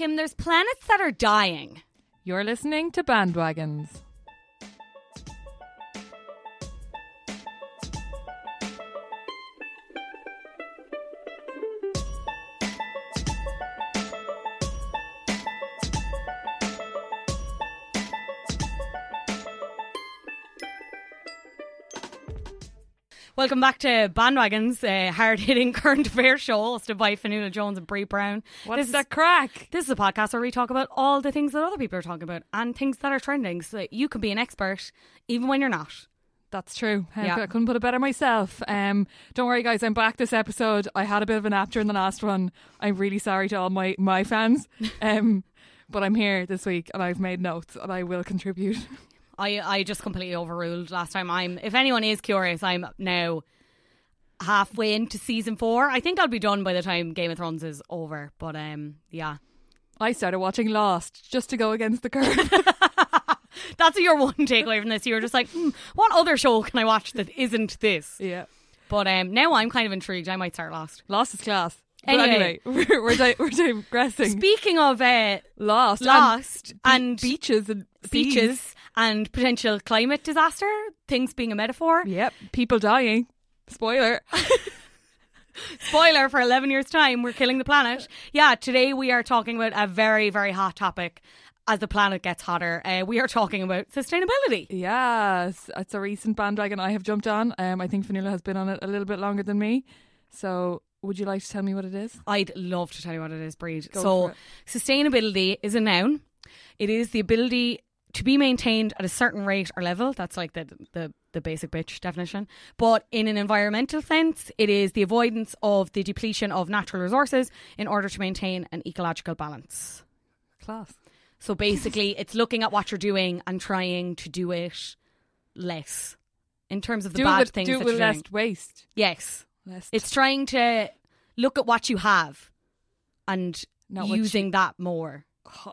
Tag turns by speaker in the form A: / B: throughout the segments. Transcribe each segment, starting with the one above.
A: Kim, there's planets that are dying.
B: You're listening to Bandwagons.
A: Welcome back to Bandwagons, uh, hard hitting current affairs show hosted by Fionnuala Jones and Bríd Brown.
B: What's
A: this
B: the
A: is,
B: crack?
A: this is a podcast where we talk about all the things that other people are talking about and things that are trending so that you can be an expert even when you're not.
B: That's true. I
A: Yeah.
B: I couldn't put it better myself. Um, don't worry, guys. I'm back this episode. I had a bit of an nap during the last one. I'm really sorry to all my my fans. Um, but I'm here this week and I've made notes and I will contribute.
A: I, I just completely overruled last time. I'm if anyone is curious, I'm now halfway into season four. I think I'll be done by the time Game of Thrones is over. But um yeah.
B: I started watching Lost just to go against the current.
A: That's your one takeaway from this. You were just like, hmm, what other show can I watch that isn't this?
B: yeah,
A: But um, now I'm kind of intrigued. I might start Lost.
B: Lost is class. But
A: Anyway.
B: anyway, we're we're, di- we're digressing.
A: Speaking of uh,
B: Lost,
A: Lost
B: and,
A: and,
B: beaches and
A: beaches and potential climate disaster, things being a metaphor.
B: Yep, people dying. Spoiler.
A: Spoiler for 11 years' time, we're killing the planet. Yeah, today we are talking about a very, very hot topic as the planet gets hotter. Uh, we are talking about sustainability.
B: Yes, it's a recent bandwagon I have jumped on. Um, I think Fionnuala has been on it a little bit longer than me. So, would you like to tell me what it is?
A: I'd love to tell you what it is, Bríd.
B: Go
A: so, sustainability is a noun. It is the ability to be maintained at a certain rate or level. That's like the the, the basic bitch definition. But in an environmental sense, it is the avoidance of the depletion of natural resources in order to maintain an ecological balance.
B: Class.
A: So basically, it's looking at what you're doing and trying to do it less in terms of the
B: do
A: bad
B: with,
A: things
B: do
A: that
B: with less
A: doing.
B: waste.
A: Yes,
B: Less.
A: it's trying to look at what you have and
B: Not
A: using that more.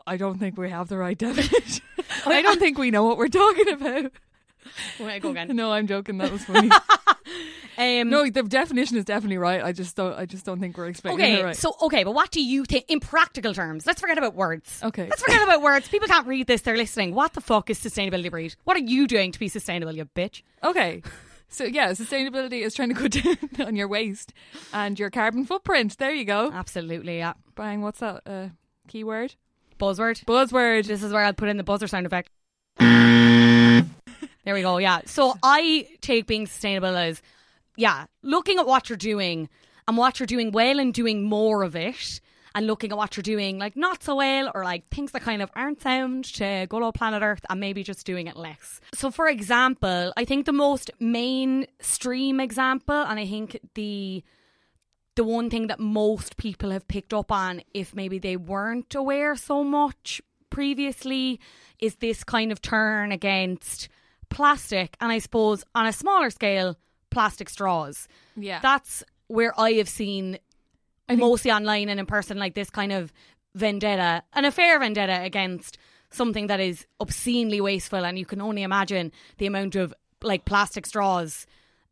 B: I don't think we have the right definition. I don't think we know what we're talking about.
A: Wait, go again.
B: No, I'm joking. That was funny.
A: Um,
B: no, the definition is definitely right. I just don't. I just don't think we're explaining
A: Okay,
B: it right.
A: so okay, but what do you think in practical terms? Let's forget about words.
B: Okay.
A: let's forget about words. People can't read this; they're listening. What the fuck is sustainability, Bríd? What are you doing to be sustainable, you bitch?
B: Okay. So yeah, sustainability is trying to cut down on your waste and your carbon footprint. There you go.
A: Absolutely, yeah.
B: Bang. What's that uh, keyword?
A: Buzzword.
B: Buzzword.
A: This is where I'll put in the buzzer sound effect. there we go. Yeah. So I take being sustainable as, yeah, looking at what you're doing and what you're doing well and doing more of it. And looking at what you're doing, like not so well, or like things that kind of aren't sound to good old planet Earth, and maybe just doing it less. So, for example, I think the most mainstream example, and I think the the one thing that most people have picked up on, if maybe they weren't aware so much previously, is this kind of turn against plastic. And I suppose on a smaller scale, plastic straws.
B: Yeah.
A: That's where I have seen
B: think-
A: mostly online and in person, like this kind of vendetta, an affair fair vendetta against something that is obscenely wasteful, and you can only imagine the amount of like plastic straws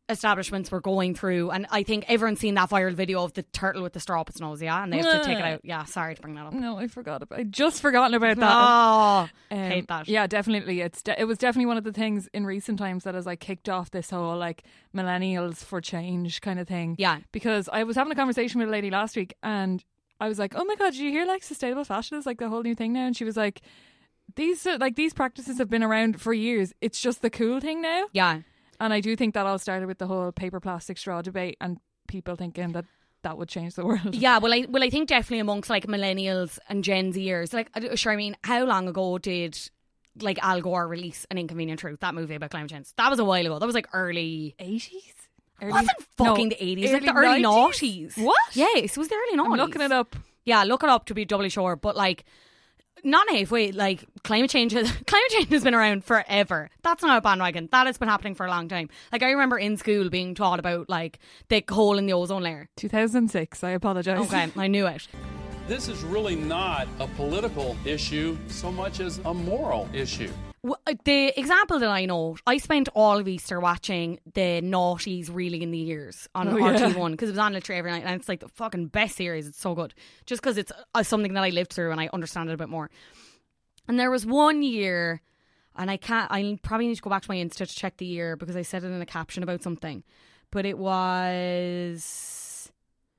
A: establishments were going through. And I think everyone's seen that viral video of the turtle with the straw up its nose, yeah, and they have to take it out. Yeah, sorry to bring that up.
B: No, I forgot about. I just forgotten about that.
A: Oh,
B: Um,
A: hate that.
B: Yeah, definitely. It's de- it was definitely one of the things in recent times that has like kicked off this whole like millennials for change kind of thing.
A: Yeah.
B: Because I was having a conversation with a lady last week and I was like, "Oh my god, did you hear like sustainable fashion is like the whole new thing now?" And she was like, "These uh, like these practices have been around for years. It's just the cool thing now."
A: Yeah.
B: And I do think that all started with the whole paper plastic straw debate and people thinking that that would change the world.
A: Yeah, well, I well, I think definitely amongst like millennials and Gen Zers, like, sure, I mean, how long ago did like Al Gore release an Inconvenient Truth, that movie about climate change? That was a while ago. That was like early.
B: 80s?
A: It wasn't fucking the eighties, like the early
B: 90s?
A: noughties.
B: What?
A: Yes, it was the early noughties.
B: I'm looking it up.
A: Yeah, look it up to be doubly sure. But like, not halfway. Like climate change, has, climate change has been around forever. That's not a bandwagon. That has been happening for a long time. Like I remember in school being taught about like the hole in the ozone layer.
B: 2006. I apologize.
A: Okay, I knew it.
C: This is really not a political issue so much as a moral issue.
A: Uh, The example that I know, I spent all of Easter watching the Naughties Reeling in the Years on
B: Oh, yeah.
A: RT1 because it was on literally every night and it's like the fucking best series. It's so good. Just because it's uh, something that I lived through and I understand it a bit more. And there was one year, and I can't, I probably need to go back to my Insta to check the year because I said it in a caption about something. But it was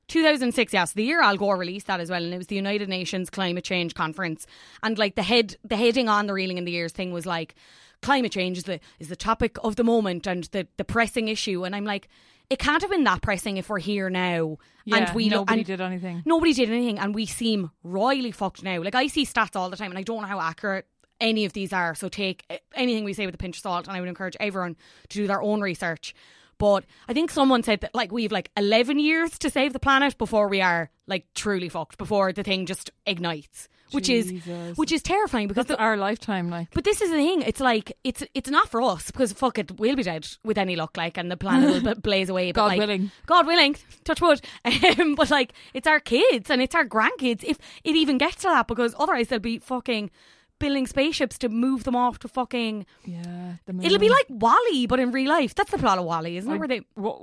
A: 2006, yes, the year Al Gore released that as well, and it was the United Nations Climate Change Conference, and like the head, the heading on the reeling in the years thing was like, climate change is the is the topic of the moment and the the pressing issue, and I'm like, it can't have been that pressing if we're here now,
B: Yeah,
A: and we
B: nobody
A: and
B: did anything.
A: Nobody did anything, and we seem royally fucked now. Like I see stats all the time, and I don't know how accurate any of these are. So take eh, anything we say with a pinch of salt, and I would encourage everyone to do their own research. But I think someone said that like we've like eleven years to save the planet before we are like truly fucked, before the thing just ignites, which is which is terrifying because the,
B: our lifetime, like.
A: but this is the thing. It's like it's it's not for us because fuck it, we'll be dead with any luck. Like, and the planet will blaze away. But
B: God
A: like,
B: willing.
A: God willing, touch wood. Um, but like, it's our kids and it's our grandkids if it even gets to that because otherwise they'll be fucking building spaceships to move them off to fucking.
B: Yeah, the moon.
A: It'll be like WALL-E, but in real life. That's the plot of WALL-E, isn't it? Where they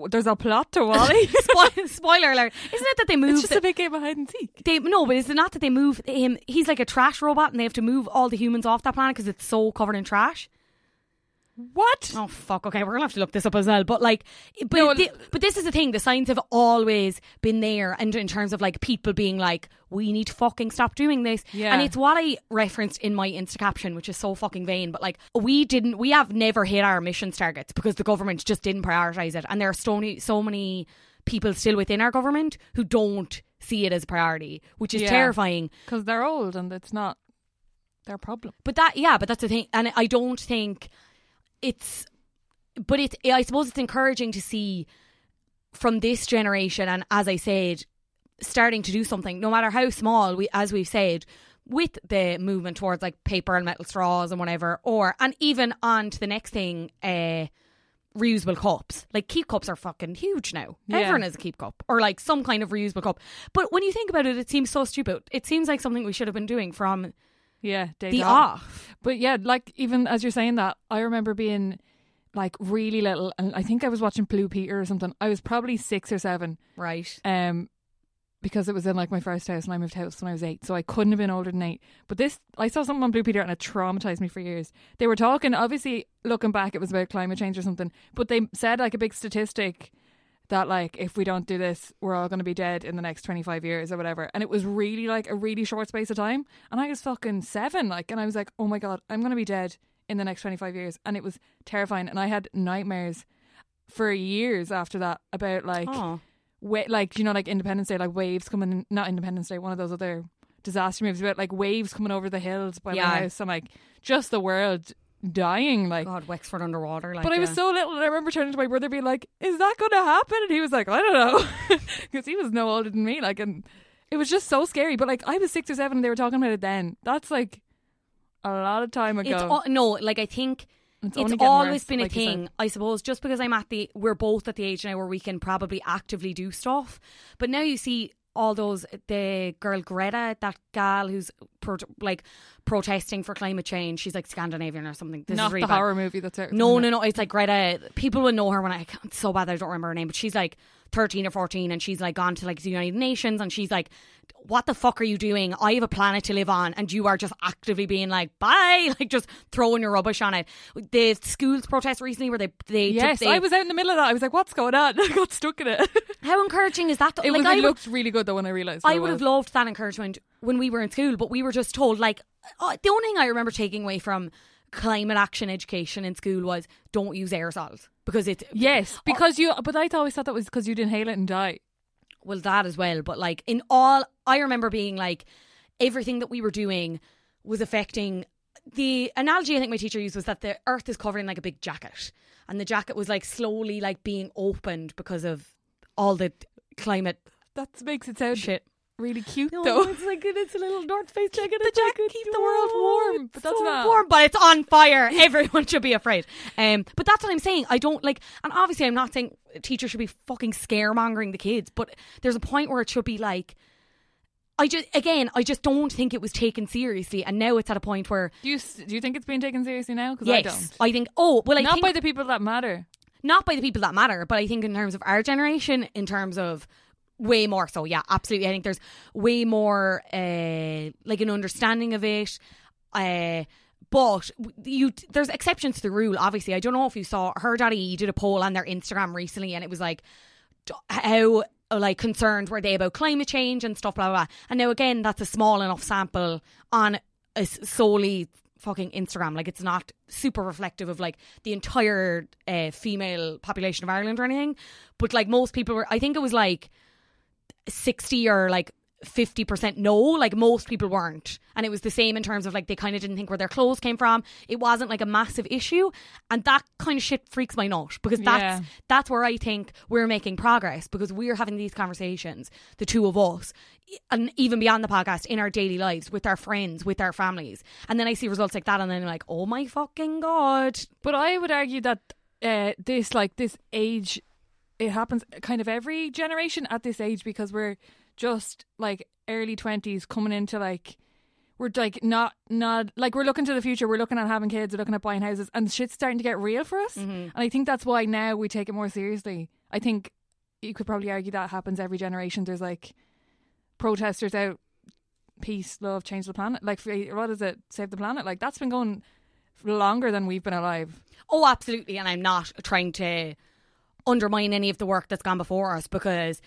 B: there's a plot to WALL-E.
A: Spoil- spoiler alert, isn't it that they move?
B: it's just
A: the-
B: a big game of hide and seek.
A: they no, but is it not that they move him? He's like a trash robot, and they have to move all the humans off that planet because it's so covered in trash.
B: What?
A: Oh fuck! Okay, we're gonna have to look this up as well. But like, but
B: No,
A: thi- but this is the thing: the signs have always been there, and in terms of like people being like, we need to fucking stop doing this.
B: Yeah.
A: And it's what I referenced in my Insta caption, which is so fucking vain. But like, we didn't, we have never hit our emissions targets because the government just didn't prioritize it, and there are so many, so many people still within our government who don't see it as a priority, which is
B: Yeah.
A: terrifying.
B: Because they're old and it's not their problem.
A: But that, yeah, but that's the thing, and I don't think it's. But it's. I suppose it's encouraging to see from this generation, and as I said, starting to do something, no matter how small. We, as we've said, with the movement towards like paper and metal straws and whatever, or and even on to the next thing. uh reusable cups. Like keep cups are fucking huge now.
B: Yeah.
A: Everyone has a keep cup or like some kind of reusable cup. But when you think about it, it seems so stupid. It seems like something we should have been doing from
B: Yeah, day
A: the off.
B: But yeah, like even as you're saying that, I remember being like really little, and I think I was watching Blue Peter or something. I was probably six or seven,
A: Right.
B: um, because it was in like my first house, and I moved house when I was eight, so I couldn't have been older than eight. But this, I saw something on Blue Peter, and it traumatized me for years. They were talking, obviously, looking back, it was about climate change or something, but they said like a big statistic that like if we don't do this we're all going to be dead in the next 25 years or whatever. And it was really like a really short space of time. And i was fucking seven like and i was like oh my god i'm going to be dead in the next 25 years. And it was terrifying. And i had nightmares for years after that about like wa- like you know like independence day like waves coming not independence day one of those other disaster movies about like waves coming over the hills by
A: Yeah.
B: my house. And like just the world dying like
A: God, Wexford underwater. Like,
B: but I was
A: yeah.
B: so little, and I remember turning to my brother, being like, "Is that going to happen?" And he was like, "I don't know," because he was no older than me. Like, and it was just so scary. But like, I was six or seven, and they were talking about it then. That's like a lot of time ago.
A: It's al- no, like I think
B: It's
A: it's, always
B: worse,
A: been a
B: like
A: thing. I suppose just because I'm at the, we're both at the age now where we can probably actively do stuff. But now you see all those the girl Greta, that gal who's like protesting for climate change. She's like Scandinavian or something. This
B: Not
A: is really
B: the
A: bad.
B: horror movie that's out.
A: No, no, no. It's like Greta. People would know her when I. It's so bad that I don't remember her name, but she's like 13 or 14 and she's like gone to like the United Nations and she's like, what the fuck are you doing? I have a planet to live on and you are just actively being like, bye, like just throwing your rubbish on it. The schools protest recently where they. they took-
B: Yes,
A: they-
B: I was out in the middle of that. I was like, "What's going on?" I got stuck in it.
A: How encouraging is that? though?
B: It
A: like,
B: was.
A: I
B: It
A: would-
B: looked really good though when I realized.
A: I would have loved that encouragement when we were in school, but we were just told like uh, the only thing I remember taking away from climate action education in school was don't use aerosols because it's
B: Yes, because you. But I always thought that was because you'd inhale it and die.
A: well that as well. But like in all, I remember being like everything that we were doing was affecting. The analogy I think my teacher used was that the Earth is covered in like a big jacket, and the jacket was like slowly like being opened because of all the climate
B: That makes it sound
A: shit.
B: Really cute
A: No,
B: though.
A: it's like it's a little North Face jacket.
B: The
A: It's like
B: jacket
A: a-
B: keep the world warm, but that's
A: so
B: not-
A: warm, but it's on fire. Everyone should be afraid. Um, but that's what I'm saying. I don't like, and obviously, I'm not saying teachers should be fucking scaremongering the kids, but there's a point where it should be like. I just again, I just don't think it was taken seriously, and now it's at a point where
B: Do you do you think it's being taken seriously now? Because I
A: yes,
B: don't.
A: think oh well, I
B: Not by the people that matter.
A: not by the people that matter, but I think in terms of our generation, in terms of way more so, yeah, absolutely. I think there's way more uh, like an understanding of it. Uh, but you, there's exceptions to the rule. Obviously, I don't know if you saw her.ie did a poll on their Instagram recently, and it was like how like concerned were they about climate change and stuff, blah blah. blah. And now again, that's a small enough sample on a solely fucking Instagram. Like it's not super reflective of like the entire uh, female population of Ireland or anything. But like most people were, I think it was like sixty or like. 50% no, like most people weren't. And it was the same in terms of like they kind of didn't think where their clothes came from. It wasn't like a massive issue. And that kind of shit freaks my nut because that's
B: Yeah.
A: that's where I think we're making progress because we're having these conversations, the two of us, and even beyond the podcast, in our daily lives, with our friends, with our families. And then I see results like that, and then I'm like, oh my fucking god.
B: But I would argue that uh, this, like this age, it happens kind of every generation at this age because we're just like early twenties coming into like we're like not not like we're looking to the future. We're looking at having kids. We're looking at buying houses, and shit's starting to get real for us. Mm-hmm. And I think that's why now we take it more seriously. I think you could probably argue that happens every generation. There's like protesters out, peace, love, change the planet. Like what is it? Save the planet. Like that's been going longer than we've been alive.
A: Oh, absolutely. And I'm not trying to undermine any of the work that's gone before us because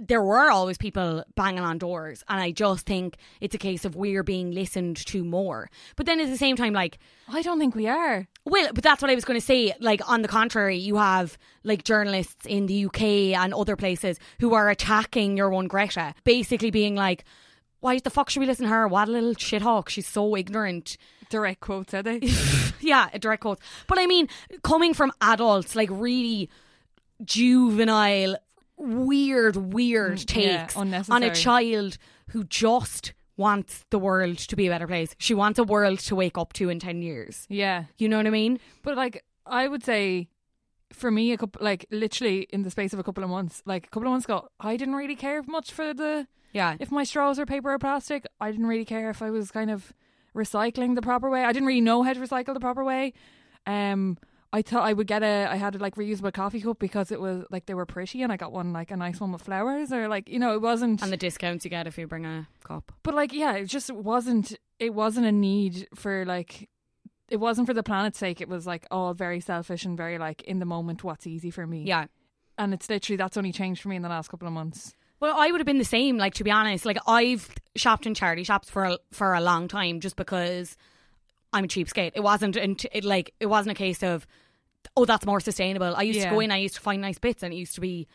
A: there were always people banging on doors. And I just think it's a case of we're being listened to more. But then at the same time, like,
B: I don't think we are.
A: Well, but that's what I was going to say. Like, on the contrary, you have like journalists in the UK and other places who are attacking your one Greta, basically being like, why the fuck should we listen to her? What a little shithawk. She's so ignorant.
B: Direct quotes, are they?
A: yeah, a direct quote. But I mean, coming from adults, like really juvenile, weird, weird
B: Mm, yeah,
A: takes on a child who just wants the world to be a better place. She wants a world to wake up to in 10 years.
B: yeah.
A: You know what I mean?
B: But like I would say for me a couple like literally in the space of a couple of months, like a couple of months ago, I didn't really care much for the
A: Yeah.
B: if my straws were paper or plastic. I didn't really care if I was kind of recycling the proper way. I didn't really know how to recycle the proper way. Um I thought I would get a I had a like reusable coffee cup because it was like they were pretty and I got one like a nice one with flowers or like you know it wasn't
A: and the discounts you get if you bring a cup.
B: but like yeah it just wasn't it wasn't a need for like it wasn't for the planet's sake it was like all very selfish and very like in the moment what's easy for me
A: Yeah.
B: and it's literally that's only changed for me in the last couple of months
A: Well, I would have been the same. Like to be honest, like I've shopped in charity shops for a, for a long time just because I'm a cheapskate. It wasn't it like it wasn't a case of oh that's more sustainable. I used
B: Yeah.
A: to go in, I used to find nice bits, and it used to be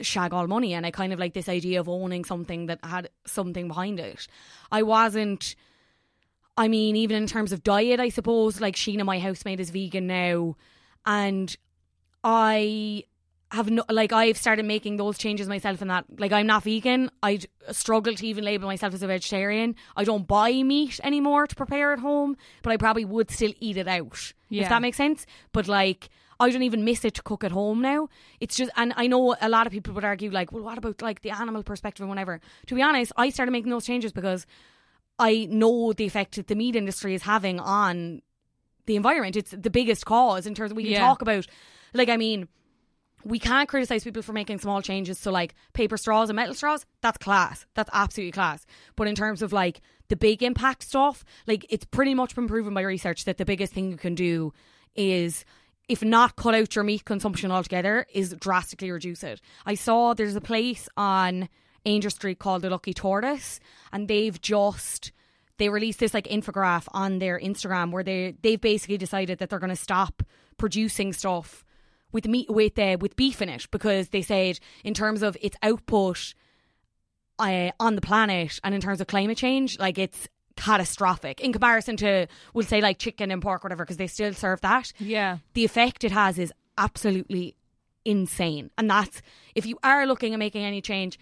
A: shag all money, and I kind of like this idea of owning something that had something behind it. I wasn't. I mean, even in terms of diet, I suppose like Sheena, my housemate, is vegan now, and I have no like I've started making those changes myself and that like I'm not vegan. I struggle to even label myself as a vegetarian. I don't buy meat anymore to prepare at home, but I probably would still eat it out.
B: Yeah.
A: If that makes sense. But like I don't even miss it to cook at home now. It's just, and I know a lot of people would argue, like, well, what about like the animal perspective and whatever? To be honest, I started making those changes because I know the effect that the meat industry is having on the environment. It's the biggest cause in terms of we can
B: Yeah.
A: talk about, like, I mean, we can't criticize people for making small changes. So, like paper straws and metal straws, that's class. That's absolutely class. But in terms of like the big impact stuff, like it's pretty much been proven by research that the biggest thing you can do is. If not cut out your meat consumption altogether, is drastically reduce it. I saw there's a place on Aungier Street called the Lucky Tortoise, and they've just they released this like infographic on their Instagram where they they've basically decided that they're going to stop producing stuff with meat with uh, with beef in it because they said in terms of its output uh, on the planet and in terms of climate change, like it's catastrophic in comparison to we'll say like chicken and pork, whatever, because they still serve that.
B: Yeah.
A: The effect it has is absolutely insane, and that's if you are looking at making any change.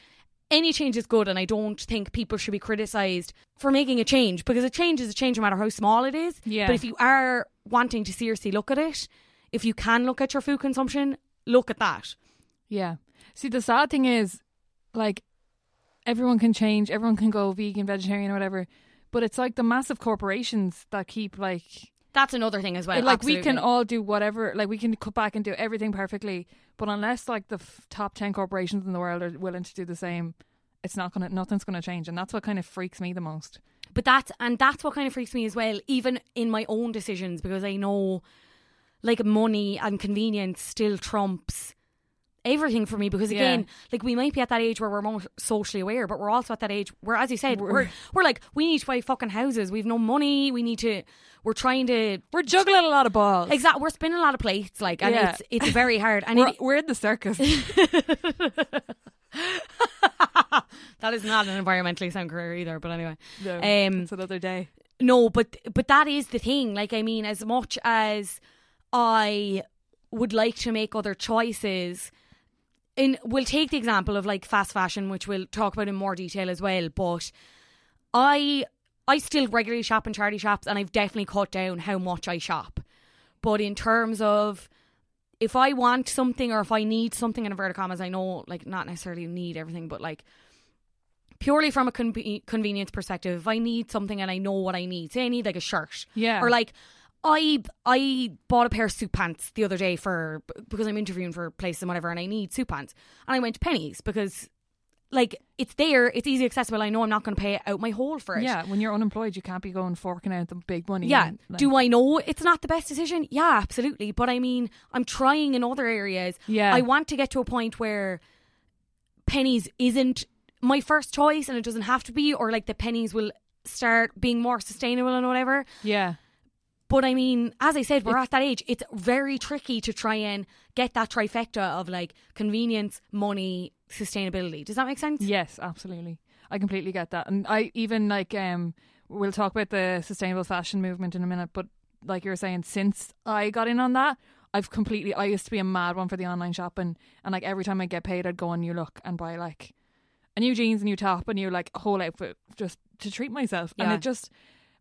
A: Any change is good, and I don't think people should be criticised for making a change because a change is a change no matter how small it is.
B: Yeah.
A: But if you are wanting to seriously look at it, if you can look at your food consumption, look at that.
B: Yeah. See, the sad thing is, like, everyone can change, everyone can go vegan, vegetarian, or whatever, but it's like the massive corporations that keep, like,
A: That's another thing as well.
B: like, we can all do whatever, like, we can cut back and do everything perfectly, but unless, like, the f- top 10 corporations in the world are willing to do the same, it's not gonna, nothing's gonna change. And that's what kind of freaks me the most.
A: But that's and that's what kind of freaks me as well, even in my own decisions, because I know like money and convenience still trumps everything for me. Because
B: Yeah.
A: again, like we might be at that age where we're more socially aware, but we're also at that age where, as you said, we're we're, like we need to buy fucking houses. We've no money. We need to. We're trying to.
B: We're juggling a lot of balls.
A: Exactly, we're spinning a lot of plates, like, and
B: Yeah.
A: it's it's very hard. And
B: We're,
A: it,
B: we're in the circus.
A: that is not an environmentally sound career either. But anyway,
B: no,
A: um,
B: it's another day.
A: No, but but that is the thing. Like I mean, as much as I would like to make other choices, in we'll take the example of like fast fashion, which we'll talk about in more detail as well. But I I still regularly shop in charity shops, and I've definitely cut down how much I shop. But in terms of if I want something or if I need something in inverted commas, I know like not necessarily need everything, but like purely from a conve- convenience perspective, if I need something and I know what I need, say I need like a shirt,
B: Yeah.
A: or like I I bought a pair of suit pants the other day for because I'm interviewing for places and whatever, and I need suit pants, and I went to Penneys because like it's there, it's easy accessible. I know I'm not going to pay out my whole for it.
B: Yeah, when you're unemployed, you can't be going forking out the big money.
A: Yeah.
B: and, like-
A: Do I know it's not the best decision? Yeah, absolutely. But I mean, I'm trying in other areas.
B: Yeah.
A: I want to get to a point where Penneys isn't my first choice and it doesn't have to be, or like the Penneys will start being more sustainable and whatever.
B: Yeah.
A: But I mean, as I said, we're at that age. It's very tricky to try and get that trifecta of like convenience, money, sustainability. Does that make sense?
B: Yes, absolutely. I completely get that. And I even like um we'll talk about the sustainable fashion movement in a minute, but like you were saying, since I got in on that, I've completely I used to be a mad one for the online shopping and like every time I get paid I'd go on New Look and buy like a new jeans, a new top, a new like a whole outfit just to treat myself. And it just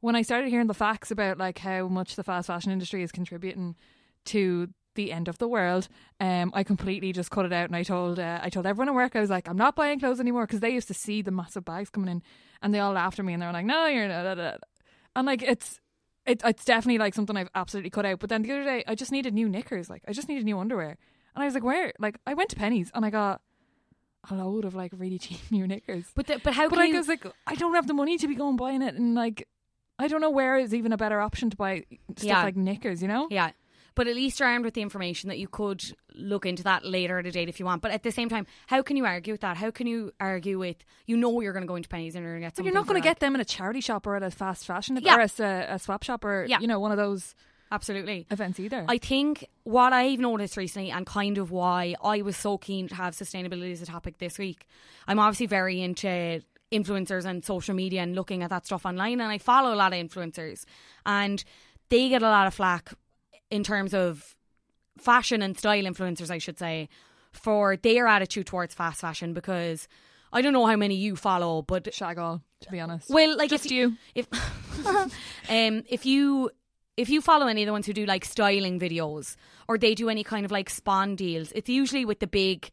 B: when I started hearing the facts about like how much the fast fashion industry is contributing to the end of the world, um, I completely just cut it out and I told uh, I told everyone at work I was like I'm not buying clothes anymore because they used to see the massive bags coming in and they all laughed at me and they were like no you're not, da, da, da." and like it's it, it's definitely like something I've absolutely cut out. But then the other day I just needed new knickers, like I just needed new underwear, and I was like where? Like I went to Penneys and I got a load of like really cheap new knickers.
A: But the, but how
B: But
A: can
B: like,
A: you?
B: I was like, I don't have the money to be going buying it, and like, I don't know where is even a better option to buy stuff
A: Yeah.
B: like knickers, you know?
A: Yeah. But at least you're armed with the information that you could look into that later at a date if you want. But at the same time, how can you argue with that? How can you argue with you know you're going to go into Penneys and you're going to get
B: But you're not going to get them in a charity shop or at a fast fashion
A: Yeah.
B: or a, a, a swap shop or
A: Yeah.
B: you know one of those
A: absolutely.
B: events either.
A: I think what I've noticed recently and kind of why I was so keen to have sustainability as a topic this week, I'm obviously very into influencers and social media and looking at that stuff online and I follow a lot of influencers and they get a lot of flack in terms of fashion and style influencers I should say for their attitude towards fast fashion because I don't know how many you follow but
B: Shag all, to be honest.
A: well like
B: Just
A: if
B: you.
A: if um if you if you follow any of the ones who do like styling videos or they do any kind of like spawn deals, it's usually with the big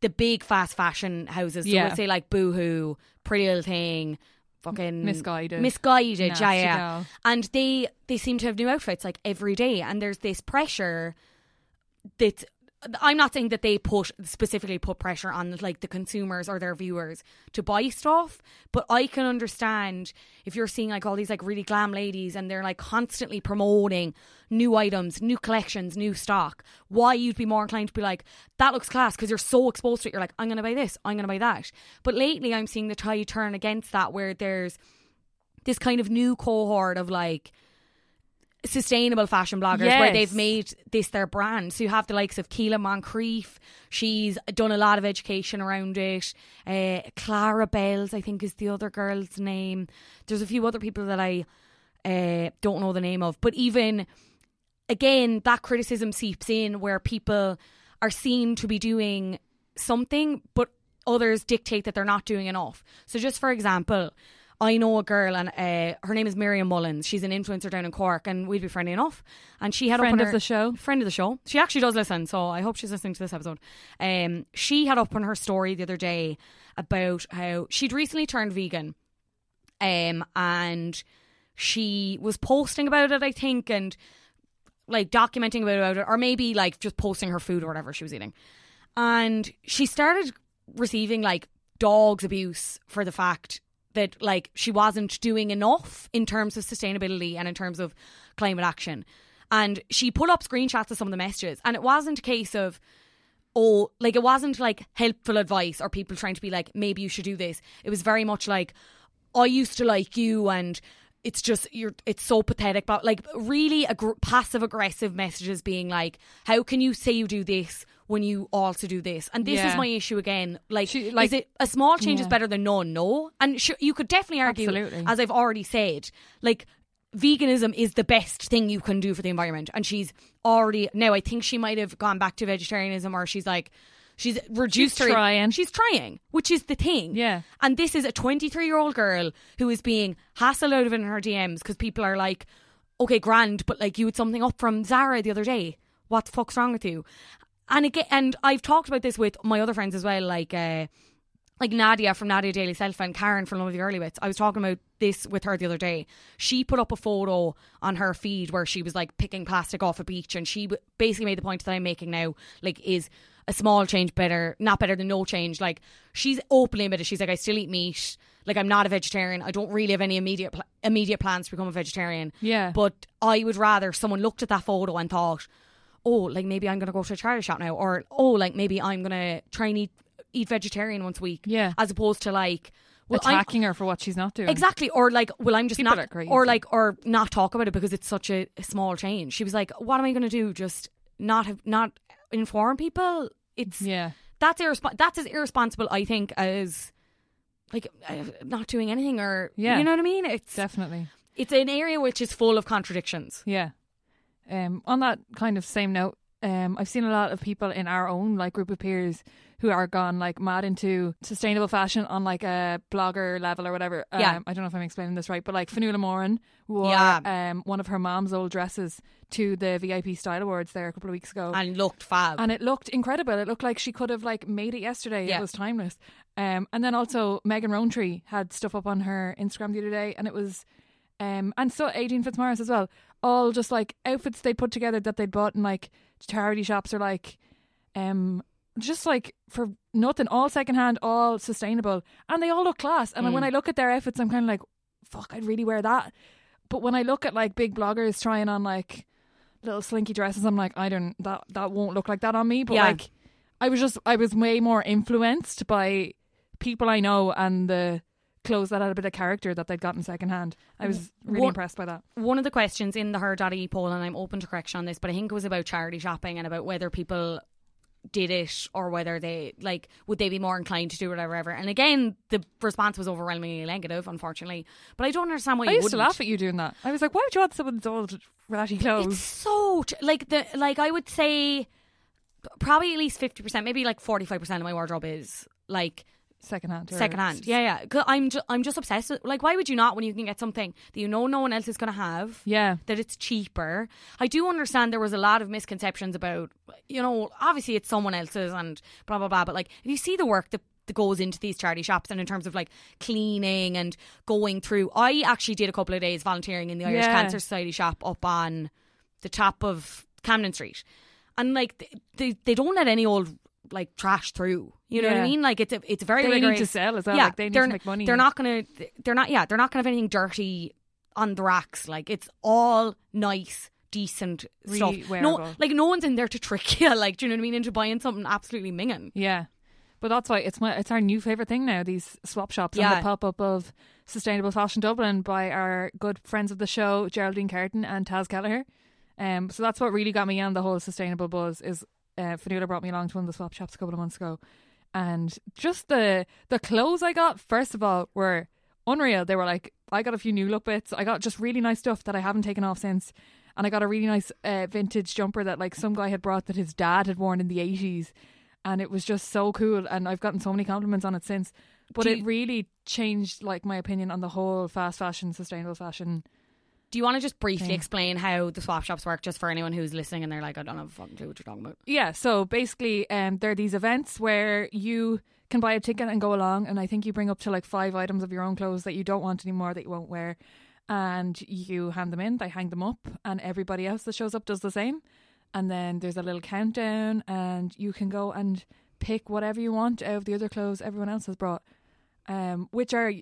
A: the big fast fashion houses. So
B: Yeah.
A: we'll say like Boohoo, Pretty Little Thing, fucking
B: Missguided.
A: Missguided,
B: Nasty
A: yeah, yeah.
B: Gal.
A: And they they seem to have new outfits like every day, and there's this pressure that I'm not saying that they put specifically put pressure on like the consumers or their viewers to buy stuff, but I can understand if you're seeing like all these like really glam ladies and they're like constantly promoting new items, new collections, new stock, why you'd be more inclined to be like, that looks class because you're so exposed to it. You're like, I'm going to buy this, I'm going to buy that. But lately I'm seeing the tide turn against that where there's this kind of new cohort of like sustainable fashion bloggers where they've made this their brand. So you have the likes of Keela Moncrief. She's done a lot of education around it. Uh, Clara Bells, I think, is the other girl's name. There's a few other people that I uh, don't know the name of. But even again, that criticism seeps in where people are seen to be doing something, but others dictate that they're not doing enough. So, just for example, I know a girl, and uh, her name is Miriam Mullins. She's an influencer down in Cork, and we'd be friendly enough. And she had up
B: Friend
A: on
B: of
A: her-
B: the show?
A: friend of the show. She actually does listen, so I hope she's listening to this episode. Um, she had up on her story the other day about how she'd recently turned vegan, um, and she was posting about it, I think, and like documenting about it, or maybe like just posting her food or whatever she was eating. And she started receiving like dogs abuse for the fact that like she wasn't doing enough in terms of sustainability and in terms of climate action. And she put up screenshots of some of the messages, and it wasn't a case of oh, like it wasn't like helpful advice or people trying to be like, maybe you should do this. It was very much like, I used to like you and it's just you're it's so pathetic but like really aggr- passive aggressive messages being like how can you say you do this when you also do this. And this is my issue again. Like,
B: She- like-
A: is it a small change is better than none no. And sure, you could definitely argue
B: Absolutely.
A: as i've already said like veganism is the best thing you can do for the environment. And she's already now i think she might have gone back to vegetarianism or she's like she's reduced
B: She's
A: her
B: trying.
A: she's trying which is the thing.
B: Yeah.
A: and this is a 23 year old girl who is being hassled out of in her dms because people are like okay grand but like you had something up from zara the other day. What the fuck's wrong with you and again and i've talked about this with my other friends as well like uh like Nadia from Nadia Daily Self and Karen from Love of the Early Bits. I was talking about this with her the other day. She put up a photo on her feed where she was like picking plastic off a beach, and she basically made the point that I'm making now, like, is a small change better, not better than no change. Like, she's openly admitted, she's like, I still eat meat. Like, I'm not a vegetarian. I don't really have any immediate pl- immediate plans to become a vegetarian.
B: Yeah.
A: But I would rather someone looked at that photo and thought, oh, like maybe I'm going to go to a charity shop now, or oh, like maybe I'm going to try and eat eat vegetarian once a week.
B: Yeah.
A: As opposed to like, well, I'm-
B: attacking her for what she's not doing.
A: Exactly, or like, well, I'm just
B: People
A: not, or like, or not talk about it because it's such a, a small change. She was like, "What am I going to do? Just not have, not inform people? It's
B: Yeah.
A: that's irresp- That's as irresponsible, I think, as like uh, not doing anything or
B: Yeah.
A: you know what I mean? It's
B: Definitely.
A: it's an area which is full of contradictions.
B: Yeah. Um, on that kind of same note, um, I've seen a lot of people in our own like group of peers who are gone like mad into sustainable fashion on like a blogger level or whatever. Um,
A: Yeah.
B: I don't know if I'm explaining this right, but like Fionnuala Moran wore
A: Yeah.
B: um, one of her mom's old dresses to the VIP Style Awards there a couple of weeks ago.
A: And looked fab.
B: and it looked incredible. It looked like she could have like made it yesterday.
A: Yeah.
B: It was timeless. Um, and then also Megan Rowntree had stuff up on her Instagram the other day, and it was, um, and so Adrian Fitzmaurice as well. All just like outfits they put together that they'd bought in like charity shops or like, um, just like for nothing, all secondhand, all sustainable, and they all look class. And when I look at their outfits, I'm kind of like, fuck, I'd really wear that. But when I look at like big bloggers trying on like little slinky dresses, I'm like, I don't that that won't look like that on me. But
A: Yeah.
B: like, I was just I was way more influenced by people I know and the clothes that had a bit of character that they'd gotten secondhand. I was really
A: What-
B: impressed by that.
A: one of the questions in the her.ie poll, and I'm open to correction on this, but I think it was about charity shopping and about whether people did it or whether they like would they be more inclined to do whatever ever. And again, the response was overwhelmingly negative, unfortunately. But I don't understand why
B: I
A: you
B: used to
A: wouldn't.
B: laugh at you doing that. I was like, why would you want someone's old ratty clothes
A: It's so like the like I would say probably at least fifty percent, maybe like forty five percent of my wardrobe is like
B: secondhand. or-
A: secondhand. Yeah, yeah. 'Cause I'm ju- I'm just obsessed. With, like, why would you not when you can get something that you know no one else is going to have?
B: Yeah.
A: that it's cheaper. I do understand there was a lot of misconceptions about, you know, obviously it's someone else's and blah blah blah. But like, if you see the work that that goes into these charity shops and in terms of like cleaning and going through, I actually did a couple of days volunteering in the Irish
B: Yeah.
A: Cancer Society shop up on the top of Camden Street, and like they they, they don't let any old like trash through. You know what I mean? Like it's a, it's very
B: They need to
A: rigorous.
B: sell as well,
A: Yeah,
B: like, they need to make money.
A: They're not gonna. They're not. Yeah, they're not gonna have anything dirty on the racks. Like it's all nice, decent stuff.
B: Really
A: No,
B: wearable.
A: like no one's in there to trick you. Like, do you know what I mean? Into buying something absolutely minging.
B: Yeah. But that's why it's my it's our new favorite thing now. These swap shops and the pop up of sustainable fashion Dublin by our good friends of the show Geraldine Carton and Taz Kelleher. Um, so that's what really got me on the whole sustainable buzz. Is uh, Fionnuala brought me along to one of the swap shops a couple of months ago, and just the the clothes I got first of all were unreal. They were like I got a few new look bits. I got just really nice stuff that I haven't taken off since. And I got a really nice uh, vintage jumper that like some guy had brought that his dad had worn in the 80s and it was just so cool and I've gotten so many compliments on it since but
A: Do
B: it really changed like my opinion on the whole fast fashion sustainable fashion
A: Do you want to just briefly
B: Thing.
A: explain how the swap shops work, just for anyone who's listening and they're like, I don't have a fucking clue what you're talking about.
B: yeah so basically um there are these events where you can buy a ticket and go along and I think you bring up to like five items of your own clothes that you don't want anymore that you won't wear and you hand them in they hang them up and everybody else that shows up does the same and then there's a little countdown and you can go and pick whatever you want out of the other clothes everyone else has brought um which are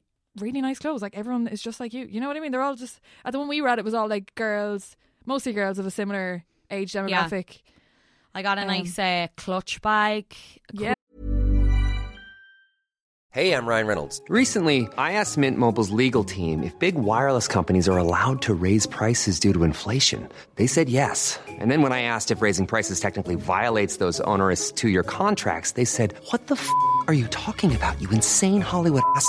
B: really nice clothes like everyone is just like you you know what i mean they're all just at the one we were at it was all like girls mostly girls of a similar age demographic
A: I got a
B: Um,
A: nice uh, clutch bag.
B: yeah
D: Hey, I'm Ryan Reynolds. Recently, I asked Mint Mobile's legal team if big wireless companies are allowed to raise prices due to inflation. They said yes. And then when I asked if raising prices technically violates those onerous two year contracts, they said, What the f are you talking about, you insane Hollywood ass?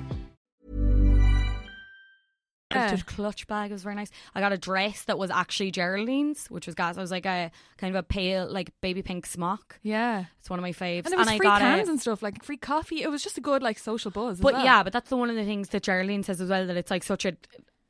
B: Yeah.
A: Clutch bag. It was very nice. I got a dress that was actually Geraldine's, which was gas. I was like a kind of a pale, like baby pink smock.
B: yeah
A: It's one of my faves.
B: and there was
A: I
B: free
A: got
B: cans
A: a,
B: and stuff like free coffee it was just a good like social buzz
A: But
B: well.
A: yeah, but that's the one of the things that Geraldine says as well that it's like such a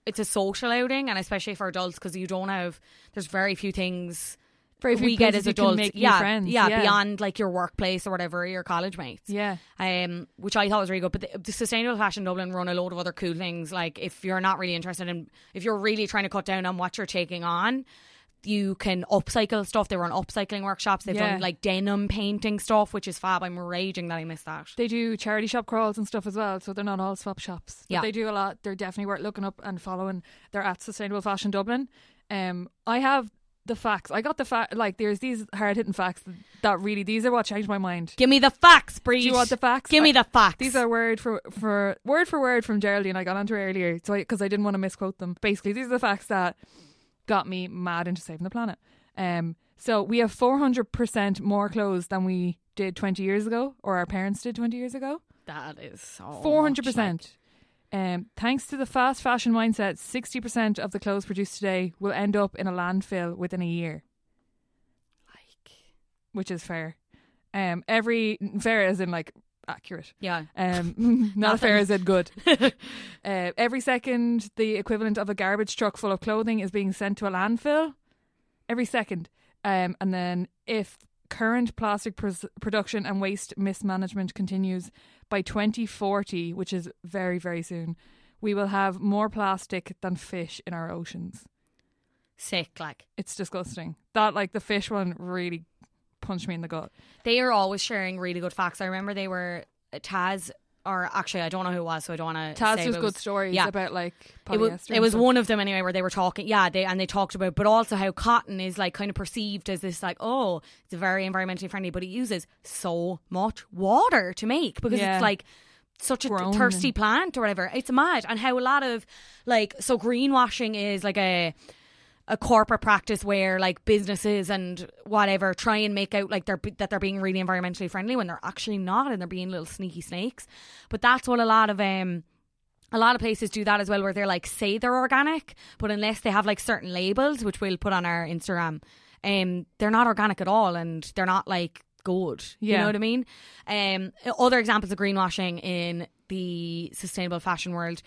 A: it's a social outing and especially for adults because you don't have there's very few things
B: Very few
A: we get as adults yeah, yeah
B: yeah.
A: beyond like your workplace or whatever your college mates
B: yeah
A: um which I thought was really good but the, the sustainable fashion Dublin run a load of other cool things like if you're not really interested in if you're really trying to cut down on what you're taking on you can upcycle stuff. They run upcycling workshops. They've
B: Yeah.
A: done like denim painting stuff, which is fab. I'm raging that I missed that.
B: They do charity shop crawls and stuff as well, so they're not all swap shops. But
A: Yeah.
B: they do a lot. They're definitely worth looking up and following. They're at Sustainable Fashion Dublin. Um, I have the facts. I got the fact. Like, there's these hard hitting facts that really these are what changed my mind.
A: Give me the facts, Bríd.
B: Do you want the facts?
A: Give me
B: I-
A: the facts.
B: These are word for for word for word from Geraldine. I got onto her earlier, so because I, didn't want to misquote them. Basically, these are the facts that got me mad into saving the planet. Um, so we have four hundred percent more clothes than we did twenty years ago, or our parents did twenty years ago.
A: that is so
B: Four hundred
A: much, like-
B: percent. Um, thanks to the fast fashion mindset, sixty percent of the clothes produced today will end up in a landfill within a year,
A: like,
B: which is fair. Um, every fair as in like accurate.
A: yeah.
B: Um, not fair as in good. uh, every second, the equivalent of a garbage truck full of clothing is being sent to a landfill. Every second, um, and then if current plastic pres- production and waste mismanagement continues by 2040, which is very very soon, we will have more plastic than fish in our oceans.
A: Sick, like
B: It's disgusting. That like the fish one really punched me in the gut.
A: they are always sharing really good facts. I remember they were uh, Taz or actually, I don't know who it was, so I don't want to.
B: Taz
A: say, but it
B: good
A: was-
B: stories
A: yeah.
B: about like
A: It was, it was one of them anyway where they were talking yeah they and they talked about but also how cotton is like kind of perceived as this like oh it's very environmentally friendly but it uses so much water to make because
B: Yeah.
A: it's like such a
B: Grown
A: thirsty
B: and-
A: plant or whatever it's mad and how a lot of like so greenwashing is like a a corporate practice where like businesses and whatever try and make out like they're that they're being really environmentally friendly when they're actually not and they're being little sneaky snakes. But that's what a lot of um a lot of places do that as well where they're like say they're organic but unless they have like certain labels which we'll put on our instagram um they're not organic at all and they're not like good.
B: Yeah.
A: you know what i mean? Um other examples of greenwashing in the sustainable fashion world.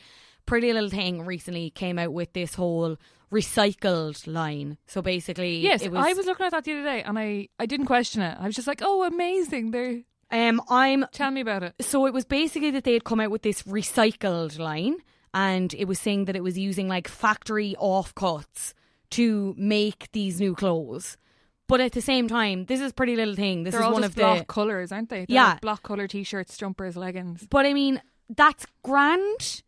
A: Pretty little thing recently came out with this whole recycled line so basically
B: Yes,
A: it was,
B: I was looking at that the other day, and I I didn't question it. I was just like, oh, amazing! They're
A: um i'm
B: tell me about it.
A: so it was basically that they had come out with this recycled line and it was saying that it was using like factory offcuts to make these new clothes but at the same time this is a pretty little thing this
B: They're
A: is
B: all
A: one of
B: block
A: the
B: colours, aren't they? They're
A: Yeah.
B: like block colour t-shirts, jumpers, leggings.
A: but i mean that's grand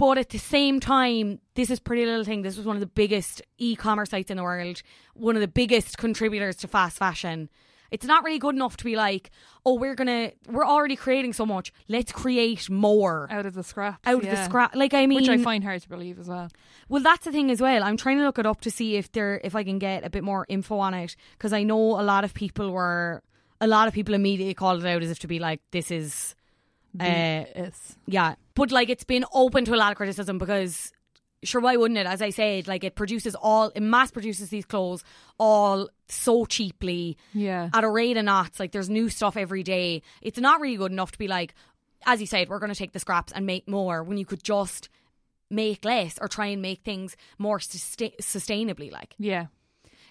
A: but at the same time this is pretty little thing this was one of the biggest e-commerce sites in the world one of the biggest contributors to fast fashion it's not really good enough to be like oh we're gonna we're already creating so much let's create more
B: out of the scrap.
A: out of the scrap. Like I mean,
B: which I find hard to believe as well.
A: well, that's the thing as well. I'm trying to look it up to see if there if I can get a bit more info on it because I know a lot of people were a lot of people immediately called it out as if to be like this is uh, yeah, but like it's been open to a lot of criticism because sure why wouldn't it? As I said, like it produces all it mass produces these clothes all so cheaply
B: Yeah.
A: at a rate of knots. Like there's new stuff every day. It's not really good enough to be like, as you said, we're going to take the scraps and make more when you could just make less or try and make things more sustain- sustainably. Like
B: Yeah.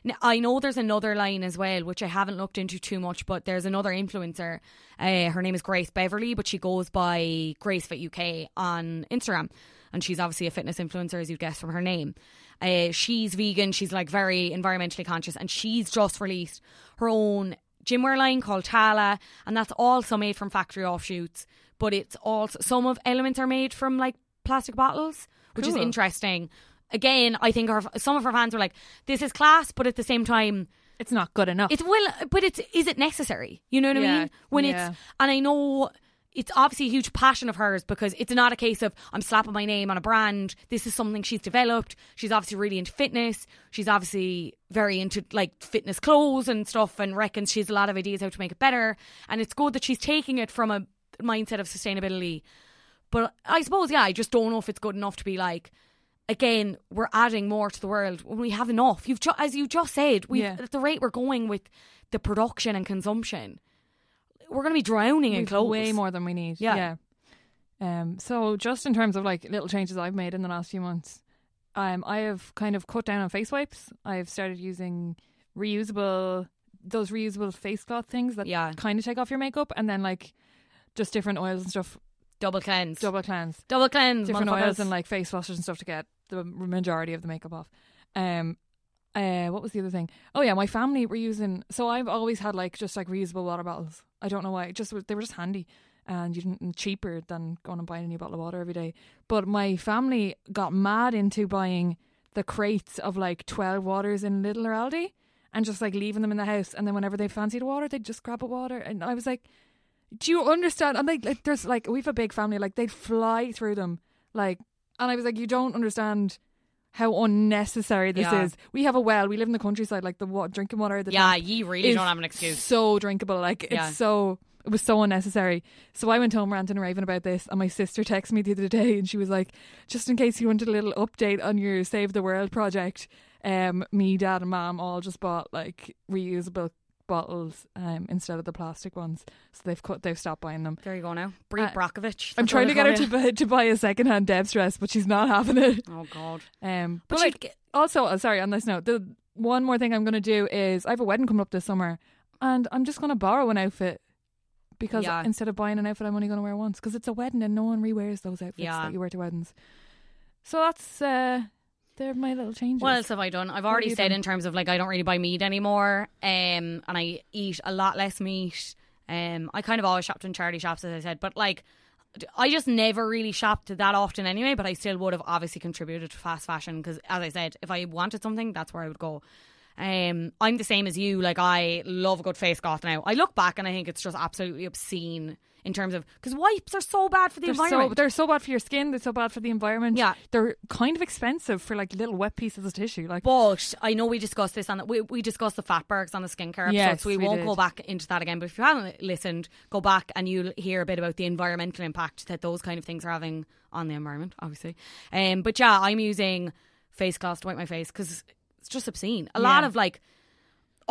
A: Now, I know there's another line as well, which I haven't looked into too much, but there's another influencer. Uh, her name is Grace Beverley, but she goes by GraceFit UK on Instagram. And she's obviously a fitness influencer, as you'd guess from her name. Uh, she's vegan, she's like very environmentally conscious, and she's just released her own gymwear line called Tala, and that's also made from factory offshoots. But it's also some of elements are made from like plastic bottles, which is interesting. Again, I think her, some of her fans were like, "This is class," but at the same time,
B: It's not good enough.
A: it's well, but it's is it necessary? You know what I mean? When
B: yeah.
A: it's and I know it's obviously a huge passion of hers because it's not a case of I'm slapping my name on a brand. This is something she's developed. She's obviously really into fitness. She's obviously very into like fitness clothes and stuff and reckons she has a lot of ideas how to make it better. And it's good that she's taking it from a mindset of sustainability. But I suppose, yeah, I just don't know if it's good enough to be like, again, we're adding more to the world when we have enough. You've ju- as you just said, we
B: Yeah.
A: at the rate we're going with the production and consumption, we're going to be drowning in
B: We've
A: clothes.
B: way more than we need.
A: Yeah.
B: Yeah. Um. So just in terms of like little changes I've made in the last few months, um, I have kind of cut down on face wipes. I've started using reusable those reusable face cloth things that
A: Yeah.
B: kind of take off your makeup, and then like just different oils and stuff.
A: Double cleanse,
B: Double cleanse.
A: double cleanse,
B: different oils and like face washes and stuff to get the majority of the makeup off. Um, uh, what was the other thing? Oh yeah, my family were using. So I've always had like just like reusable water bottles. I don't know why. It Just they were just handy and you didn't cheaper than going and buying a new bottle of water every day. But my family got mad into buying the crates of like twelve waters in Lidl or Aldi and just like leaving them in the house. And then whenever they fancied water, they'd just grab a water. And I was like, do you understand? And they like there's like we've a big family, like they'd fly through them, like. And I was like, you don't understand how unnecessary this
A: Yeah.
B: is. We have a well. We live in the countryside. Like the drinking water. at The
A: yeah, you really
B: is
A: don't have an excuse.
B: So drinkable. Like it's
A: Yeah.
B: so. It was so unnecessary. So I went home ranting and raving about this, and my sister texted me the other day, and she was like, "Just in case you wanted a little update on your Save the World project, um, me, dad, and mom all just bought like reusable bottles um instead of the plastic ones. So they've cut, they've stopped buying them.
A: There you go now, Bríd
B: Uh,
A: Brockovich.
B: I'm trying to get her to buy, to buy a secondhand Deb's dress, but she's not having it.
A: Oh God!
B: Um,
A: But
B: but like, also, uh, sorry, on this note, the one more thing I'm going to do is I have a wedding coming up this summer, and I'm just going to borrow an outfit because
A: Yeah.
B: instead of buying an outfit, I'm only going to wear once because it's a wedding and no one rewears those outfits
A: Yeah.
B: that you wear to weddings. So that's uh, they're my little changes.
A: What else have I done? I've already said
B: done?
A: in terms of like I don't really buy meat anymore, um, and I eat a lot less meat. Um, I kind of always shopped in charity shops, as I said, but like I just never really shopped that often anyway, but I still would have obviously contributed to fast fashion because, as I said, if I wanted something, that's where I would go. Um, I'm the same as you. Like I love a good face goth now. I look back and I think it's just absolutely obscene in terms of because wipes are so bad for the
B: They're so,
A: environment.
B: they're so bad for your skin. They're so bad for the environment.
A: Yeah.
B: they're kind of expensive for like little wet pieces of tissue. Like,
A: But I know we discussed this on the, we we discussed the fat fatbergs on the skincare episode,
B: Yes,
A: so we,
B: we
A: won't
B: did.
A: go back into that again. But if you haven't listened, go back and you'll hear a bit about the environmental impact that those kind of things are having on the environment, obviously. Um, but yeah, I'm using face cloths to wipe my face because it's just obscene. A lot of like.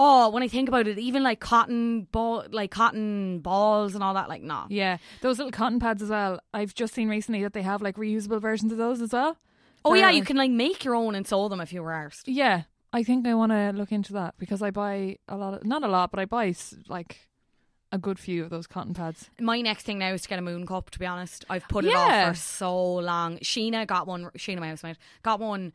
A: Oh, when I think about it, even like cotton ball, like cotton balls and all that, like nah.
B: yeah, those little cotton pads as well. I've just seen recently that they have like reusable versions of those as well.
A: Oh yeah, you can like make your own and sew them if you were arsed.
B: Yeah, I think I want to look into that because I buy a lot of not a lot, but I buy like a good few of those cotton pads.
A: My next thing now is to get a moon cup. To be honest, I've put it
B: Yeah.
A: off for so long. Sheena got one. Sheena, my housemate, got one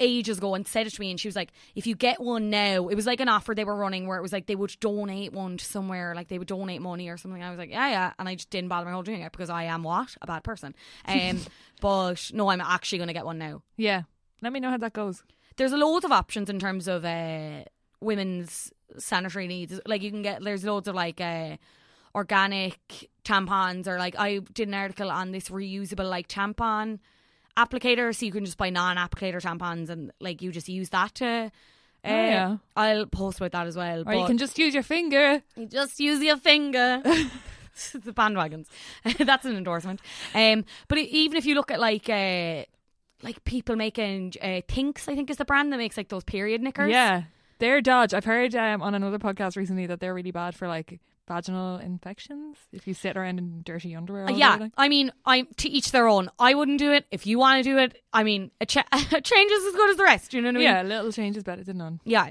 A: ages ago and said it to me, and she was like, "If you get one now, it was like an offer they were running where it was like they would donate one to somewhere, like they would donate money or something." I was like, "Yeah, yeah," and I just didn't bother my whole doing it because I am what a bad person. Um, but no, I'm actually going to get one now.
B: Yeah, let me know how that goes.
A: There's a loads of options in terms of uh, women's sanitary needs. Like you can get there's loads of like uh, organic tampons or like I did an article on this reusable like tampon applicator, so you can just buy non-applicator tampons and like you just use that to. Uh,
B: Oh, yeah.
A: I'll post about that as well.
B: Or you can just use your finger.
A: you just use your finger. the bandwagons. That's an endorsement. Um, but even if you look at like uh, like people making uh, Thinx, I think is the brand that makes like those period knickers.
B: Yeah, they're dodge. I've heard um, on another podcast recently that they're really bad for like vaginal infections if you sit around in dirty underwear.
A: Uh, yeah. I mean, I'm to each their own. I wouldn't do it. If you want to do it, I mean, a, cha- a change is as good as the rest. You know what I mean?
B: yeah, a little change is better than none.
A: yeah.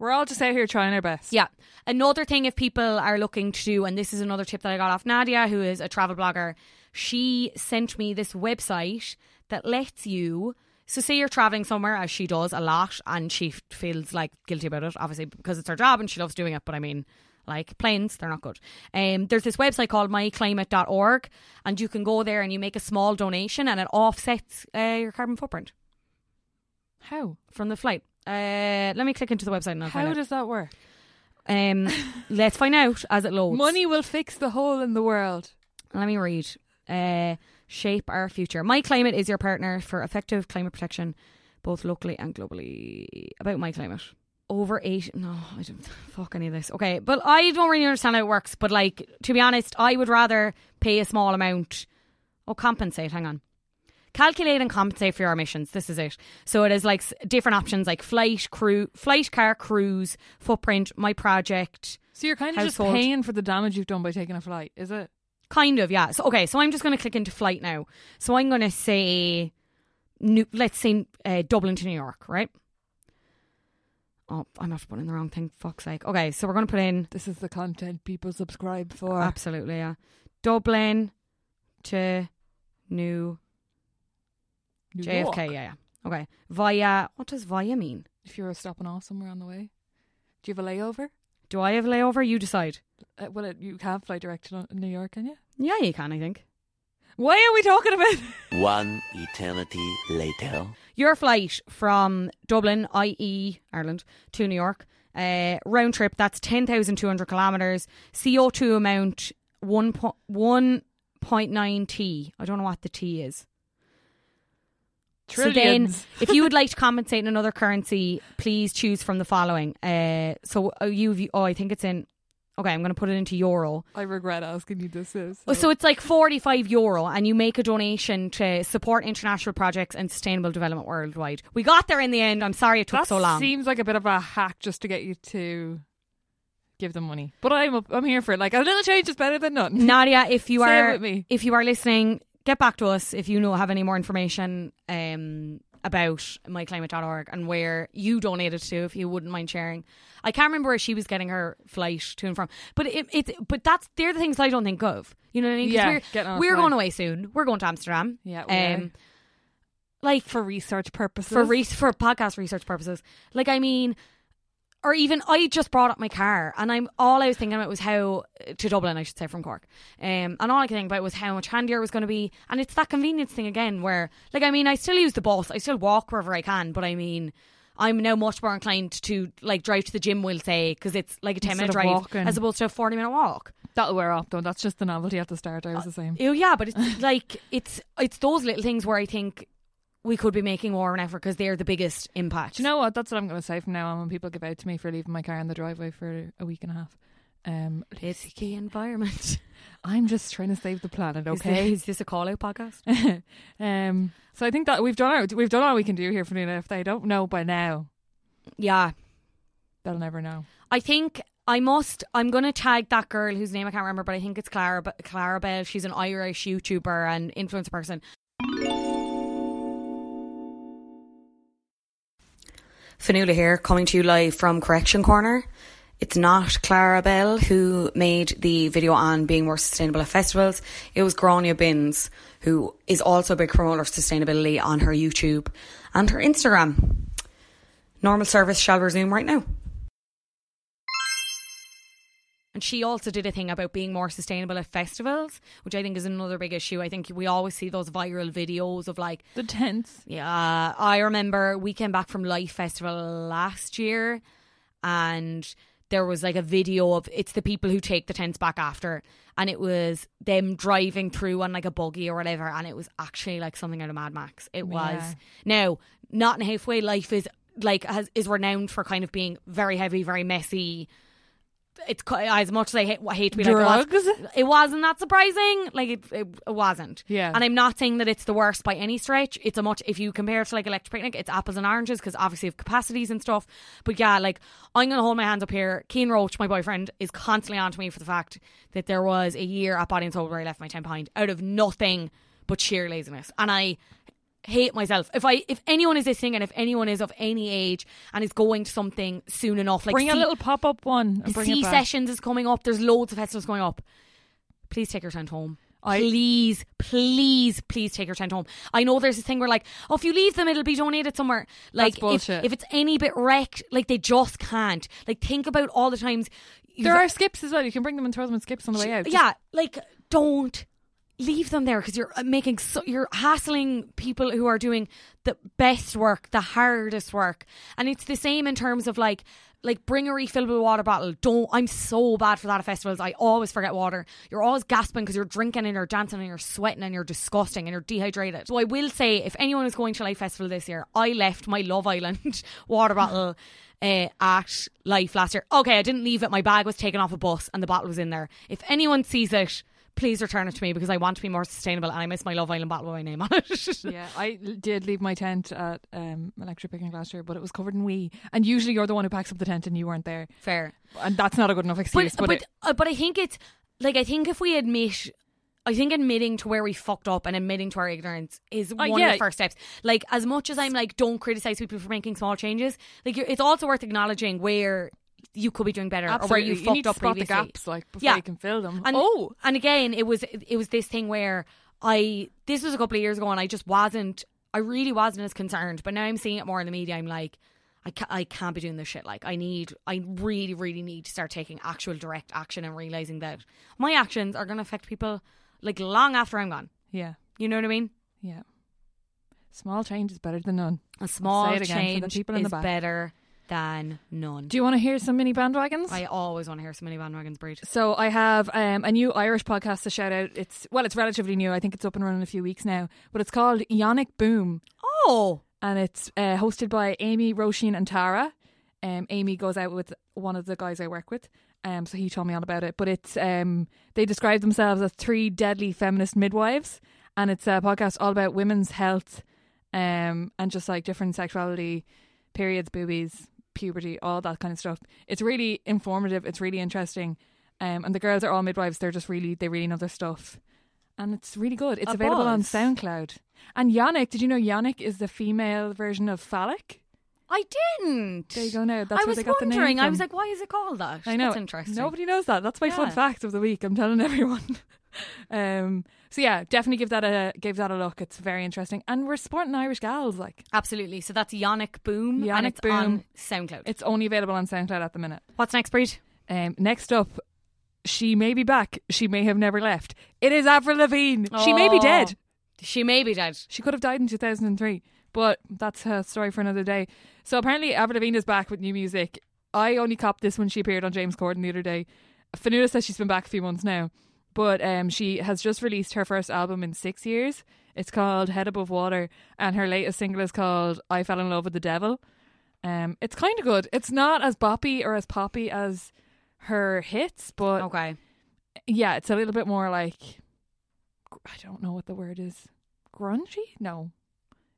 B: We're all just out here trying our best.
A: Yeah. Another thing, if people are looking to do, and this is another tip that I got off Nadia, who is a travel blogger, she sent me this website that lets you. So, say you're traveling somewhere, as she does a lot, and she feels like guilty about it, obviously, because it's her job and she loves doing it. But I mean, like planes, they're not good. Um, there's this website called myclimate.org, and you can go there and you make a small donation, and it offsets uh, your carbon footprint
B: How?
A: from the flight. Uh, let me click into the website and I'll
B: How does that work?
A: Um, let's find out as it loads.
B: Money will fix the hole in the world.
A: Let me read. Uh, shape our future. My climate is your partner for effective climate protection, both locally and globally. About my climate. Over eight. No, I don't fuck any of this. Okay, but I don't really understand how it works. But like, to be honest, I would rather pay a small amount. Oh, compensate. Hang on. Calculate and compensate for your emissions. This is it. So it is like different options like flight, crew, flight, car, cruise, footprint, my project.
B: So you're kind of
A: Household.
B: just paying for the damage you've done by taking a flight, is it?
A: Kind of, yeah. So okay, so I'm just going to click into flight now. So I'm going to say, New, let's say uh, Dublin to New York, right? Oh, I'm after putting in the wrong thing. Fuck's sake. Okay, so we're going to put in
B: This is the content people subscribe for.
A: absolutely, yeah, Dublin to New
B: New
A: JFK.
B: York.
A: Yeah, yeah. Okay, via. What does via mean?
B: If you're stopping off somewhere on the way, do you have a layover?
A: Do I have a layover? You decide.
B: Uh, well, it, you can't fly direct to New York, can you?
A: Yeah, you can. I think
B: Why are we talking about?
E: One eternity later.
A: Your flight from Dublin, i.e. Ireland, to New York, uh, round trip, that's 10,200 kilometres. CO2 amount, 1 po- 1.9 T. I don't know what the T is. So then, if you would like to compensate in another currency, please choose from the following. Uh, so uh, you, oh, I think it's in. Okay, I'm going to put it into euro.
B: I regret asking you this. Is
A: Oh, So it's like 45 euro, and you make a donation to support international projects and sustainable development worldwide. We got there in the end. I'm sorry it took
B: that
A: so long.
B: seems like a bit of a hack just to get you to give them money. But I'm I'm here for it. Like a little change is better than nothing.
A: Nadia, if you are if you are listening, get back to us if you know have any more information um, about myclimate.org and where you donated to, if you wouldn't mind sharing. I can't remember where she was getting her flight to and from, but it, it but that's they're the things I don't think of. You know what I mean?
B: Yeah,
A: we're, we're going away soon. We're going to Amsterdam.
B: Yeah,
A: um, like
B: for research purposes.
A: for re- for podcast research purposes. Like I mean, or even I just brought up my car, and I'm all I was thinking about was how to Dublin, I should say, from Cork, um, and all I could think about was how much handier it was going to be, and it's that convenience thing again, where like I mean, I still use the bus, I still walk wherever I can, but I mean. I'm now much more inclined to like drive to the gym. We'll say because it's like a ten
B: Instead
A: minute drive
B: walking.
A: as opposed to a forty minute walk.
B: That'll wear off though. That's just the novelty at the start. I was the same.
A: Oh yeah, but it's like it's it's those little things where I think we could be making more of an effort because they're the biggest impact.
B: Do you know what? That's what I'm going to say from now on when people give out to me for leaving my car in the driveway for a week and a half. Um,
A: it's the environment.
B: I'm just trying to save the planet.
A: Is
B: Okay.
A: this, is this a call out podcast?
B: um, so I think that we've done our, we've done all we can do here for Nina. If they don't know by now,
A: yeah,
B: they'll never know.
A: I think I must. I'm going to tag that girl whose name I can't remember, but I think it's Clara Clara Bell. She's an Irish YouTuber and influencer person. Fionnuala here, coming to you live from Correction Corner. It's not Clara Bell who made the video on being more sustainable at festivals. It was Gráinne Binns, who is also a big promoter of sustainability on her YouTube and her Instagram. Normal service shall resume right now. And she also did a thing about being more sustainable at festivals, which I think is another big issue. I think we always see those viral videos of like
B: The tents.
A: yeah, I remember we came back from Life Festival last year and there was like a video of it's the people who take the tents back after and it was them driving through on like a buggy or whatever and it was actually like something out of Mad Max. It was.
B: Yeah.
A: Now, not in halfway life is like has is renowned for kind of being very heavy, very messy. It's as much as I hate, hate to be like oh,
B: Drugs?
A: it, was, it wasn't that surprising. Like it, it, it wasn't.
B: Yeah.
A: And I'm not saying that it's the worst by any stretch. It's a much if you compare it to like electric picnic, it's apples and oranges because obviously of capacities and stuff. But yeah, like I'm gonna hold my hands up here. Keen Roach, my boyfriend, is constantly on to me for the fact that there was a year at Body and Soul where I left my tent behind out of nothing but sheer laziness, and I hate myself. If I if anyone is listening and if anyone is of any age and is going to something soon enough, like
B: bring a little pop up one and bring
A: Sea
B: it back.
A: sessions is coming up. There's loads of festivals going up. Please take your tent home.
B: I-
A: please, please, please take your tent home. I know there's this thing where like, oh, if you leave them, it'll be donated somewhere. Like, if,
B: bullshit.
A: if it's any bit wrecked, like they just can't. Like, think about all the times.
B: There are skips as well. You can bring them and throw them in skips on the way out.
A: Yeah, like don't leave them there because you're uh, making so you're hassling people who are doing the best work, the hardest work, and it's the same in terms of like. Like bring a refillable water bottle. Don't. I'm so bad for that at festivals. I always forget water. You're always gasping because you're drinking and you're dancing and you're sweating and you're disgusting and you're dehydrated. So I will say, if anyone is going to Life Festival this year, I left my Love Island water bottle uh, at Life last year. Okay, I didn't leave it. My bag was taken off a bus and the bottle was in there. If anyone sees it, please return it to me because I want to be more sustainable and I miss my Love Island bottle with my name on it.
B: Yeah, I did leave my tent at um, Electric Picnic last year, but it was covered in wee. And usually you're the one who packs up the tent and you weren't there.
A: Fair.
B: And that's not a good enough excuse.
A: But
B: But,
A: but
B: it-
A: uh, but I think it's like I think if we admit. I think admitting to where we fucked up and admitting to our ignorance is one of
B: yeah.
A: the first steps. Like, as much as I'm like, don't criticize people for making small changes, like, it's also worth acknowledging where you could be doing better or where
B: absolutely,
A: you
B: you,
A: fucked
B: need to
A: up
B: spot
A: previously.
B: the gaps like before
A: Yeah.
B: you can fill them.
A: And,
B: oh,
A: and again, it was it was this thing where I this was a couple of years ago, and I just wasn't. I really wasn't as concerned, but now I'm seeing it more in the media. I'm like, I can't, I can't be doing this shit. Like, I need, I really, really need to start taking actual direct action and realizing that my actions are going to affect people like long after I'm gone.
B: yeah,
A: You know what I mean?
B: yeah. Small change is better than none.
A: A small
B: say it again for
A: change
B: the people in the
A: is
B: back.
A: better than none.
B: Do you want to hear some mini bandwagons?
A: I always want to hear some mini bandwagons Bríd.
B: So I have um, a new Irish podcast to shout out. It's well, it's relatively new. I think it's up and running a few weeks now, but it's called Yonic Boom,
A: Oh,
B: and it's uh, hosted by Amy, Roisin, and Tara. Um, Amy goes out with one of the guys I work with, um, so he told me all about it. But it's um, they describe themselves as three deadly feminist midwives, and it's a podcast all about women's health, um, and just like different sexuality, periods, boobies, puberty, all that kind of stuff. It's really informative. It's really interesting. Um, and the girls are all midwives. They're just really, they really know their stuff. And it's really good. It's
A: A
B: available on. SoundCloud. And Yonic, did you know yonic is the female version of phallic?
A: I didn't.
B: There you go now. That's
A: I
B: where they got the
A: wondering.
B: name
A: I was
B: from.
A: like, why is it called that?
B: I know.
A: That's interesting.
B: Nobody knows that. That's my fun fact of the week. I'm telling everyone. Um, so yeah, definitely give that a give that a look. It's very interesting, and we're supporting Irish gals. Like
A: Absolutely. So that's Yonic Boom. and
B: Yonic
A: it's
B: Boom.
A: on SoundCloud.
B: it's only available on SoundCloud at the minute.
A: What's next, Bríd?
B: Um, next up, she may be back. She may have never left. It is Avril Lavigne. She may be
A: Oh.
B: dead.
A: She may be dead.
B: She could have died in 2003, but that's her story for another day. So apparently, Avril Lavigne is back with new music. I only copped this when she appeared on James Corden the other day. Fionnuala says she's been back a few months now, but um, she has just released her first album in six years. It's called Head Above Water, and her latest single is called I Fell in Love with the Devil. Um, it's kind of good. It's not as boppy or as poppy as her hits, but
A: Okay.
B: yeah, it's a little bit more like I don't know what the word is. Grungy? No.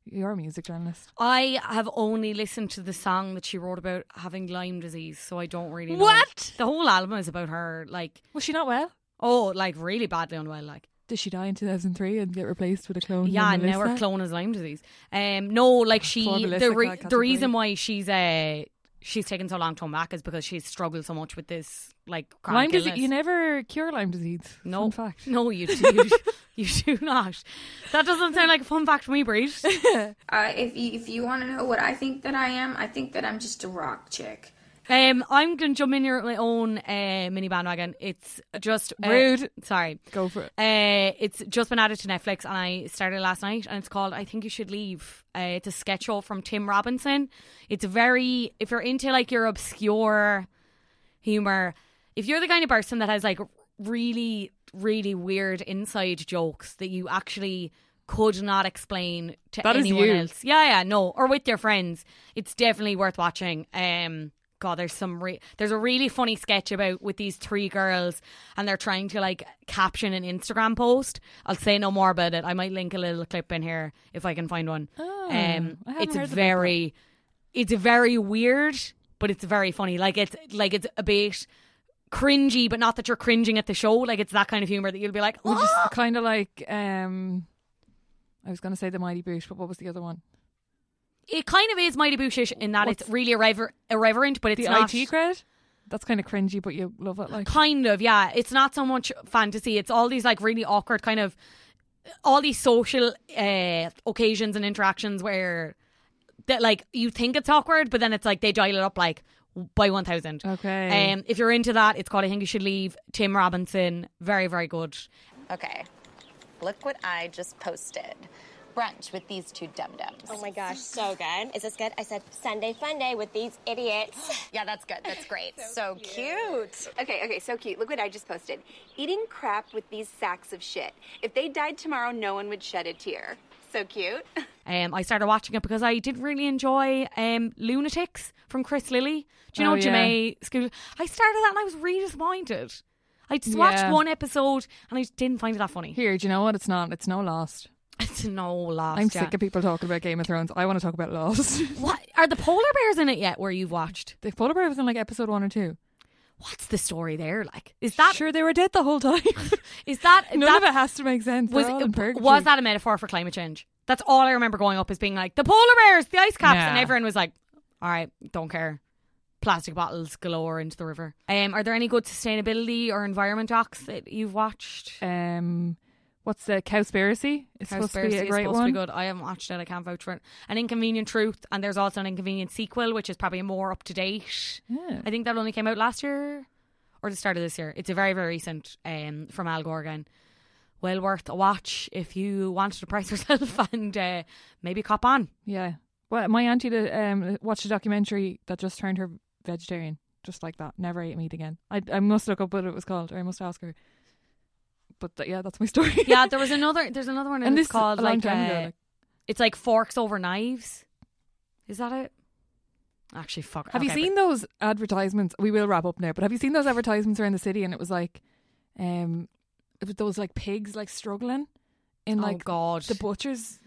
B: You're a music journalist.
A: I have only listened to the song that she wrote about having Lyme disease, so I don't really know.
B: What?
A: The whole album is about her, like,
B: Was she not well?
A: Oh, like really badly unwell, like.
B: Did she die in 2003 and get replaced with a clone?
A: Yeah,
B: named
A: and now her
B: Melissa?
A: clone has Lyme disease. Um, no, like she,
B: Poor
A: the re- the reason why she's uh she's taken so long to come back is because she's struggled so much with this like
B: Lyme
A: chronic
B: disease. You never cure Lyme disease.
A: No,
B: Fun fact.
A: no, you do, you, you do not. That doesn't sound like a fun fact to me, Bríd.
F: Uh, if you if you want to know what I think that I am, I think that I'm just a rock chick.
A: Um, I'm gonna jump in here with my own uh, mini bandwagon. It's just uh,
B: Rude.
A: Sorry,
B: Go for it.
A: Uh, it's just been added to Netflix, and I started last night, and it's called "I Think You Should Leave." Uh, it's a sketch show from Tim Robinson. It's very if you're into like your obscure humor, if you're the kind of person that has like really, really weird inside jokes that you actually could not explain to
B: That
A: anyone else, yeah, yeah, no, or with your friends, it's definitely worth watching. Um. God, there's some re- there's a really funny sketch about with these three girls, and they're trying to like caption an Instagram post. I'll say no more about it. I might link a little clip in here if I can find one.
B: Oh,
A: um, it's very, it's very weird, but it's very funny. Like it's like it's a bit cringy, but not that you're cringing at the show. Like it's that kind of humor that you'll be like,
B: is
A: "Ah!"
B: kind of like um, I was going to say the Mighty Boosh, but what was the other one?
A: It kind of is mighty bushish in that it's really irrever- irreverent, but it's
B: the
A: not
B: IT Crowd. That's kind of cringy, but you love it. Like
A: Kind of, yeah. It's not so much fantasy. It's all these like really awkward kind of all these social uh, occasions and interactions where that like you think it's awkward, but then it's like they dial it up like by one thousand.
B: Okay.
A: Um, if you're into that, it's called I think you should leave. Tim Robinson, very very good.
G: Okay, look what I just posted. Brunch with these two dum dums.
H: Oh my gosh, so good. Is this good? I said Sunday fun day with these idiots.
G: Yeah, that's good. That's great. so cute.
I: Okay, okay, so cute. Look what I just posted. Eating crap with these sacks of shit. If they died tomorrow, no one would shed a tear. So cute.
A: Um, I started watching it because I did really enjoy um, Lunatics from Chris Lilley. Do you know
B: Oh, yeah.
A: School? I started that and I was really disappointed. I just watched one episode and I just didn't find it that funny.
B: Here, do you know what? It's not. It's no Lost.
A: It's no lost.
B: I'm
A: yeah.
B: sick of people talking about Game of Thrones. I want to talk about Lost.
A: What are the polar bears in it yet? Where you've watched?
B: the polar bear was in like episode one or two.
A: What's the story there? Like, is that
B: Sure, they were dead the whole time.
A: is that
B: None
A: that
B: of it has to make sense.
A: was
B: They're all in purgatory.
A: was that a metaphor for climate change? That's all I remember growing up as being like the polar bears, the ice caps, and everyone was like, "All right, don't care." Plastic bottles galore into the river. Um, are there any good sustainability or environment docs that you've watched?
B: Um, what's the Cowspiracy? It's supposed to be
A: Cowspiracy
B: a great one.
A: good. I haven't watched it. I can't vouch for it. An Inconvenient Truth, and there's also an Inconvenient sequel, which is probably more up to date.
B: Yeah.
A: I think that only came out last year or the start of this year. It's a very, very recent um, from Al Gore again. Well worth a watch if you want to price yourself and uh, maybe cop on.
B: Yeah. Well, my auntie did, um, watched a documentary that just turned her vegetarian, just like that. Never ate meat again. I I must look up what it was called, or I must ask her. But th- yeah, that's my story.
A: Yeah, there was another. There's another one, and,
B: And
A: it's
B: this
A: called like,
B: ago,
A: uh,
B: like-
A: it's like forks over knives. Is that it? Actually, fuck.
B: Have you
A: okay,
B: seen those advertisements? We will wrap up now, but have you seen those advertisements around the city? And it was like, um, it was those like pigs like struggling in
A: Oh,
B: like
A: God.
B: the butchers.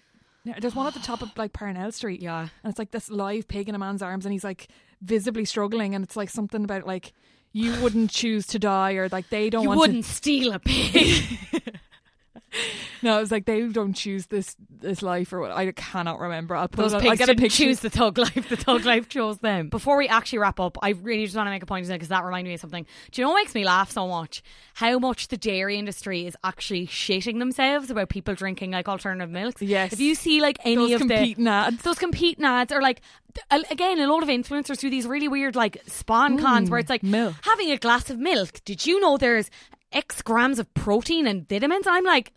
B: There's one at the top of like Parnell Street.
A: Yeah.
B: and it's like this live pig in a man's arms, and he's like visibly struggling, and it's like something about like you wouldn't choose to die, or like they don't want
A: You
B: want
A: wouldn't
B: to.
A: steal a pig.
B: no, it was like they don't choose this this life or what. I cannot remember. I'll put
A: Those pigs
B: I'll get a
A: didn't
B: picture.
A: choose the thug life. The thug life chose them. Before we actually wrap up, I really just want to make a point because that reminded me of something. Do you know what makes me laugh so much? How much the dairy industry is actually shitting themselves about people drinking like alternative milks.
B: Yes.
A: If you see like any
B: Those
A: of
B: competing
A: the
B: ads.
A: those competing ads are like. Again, a lot of influencers do these really weird, like spawn cons, where it's like
B: milk.
A: having a glass of milk. Did you know there's X grams of protein and vitamins? And I'm like,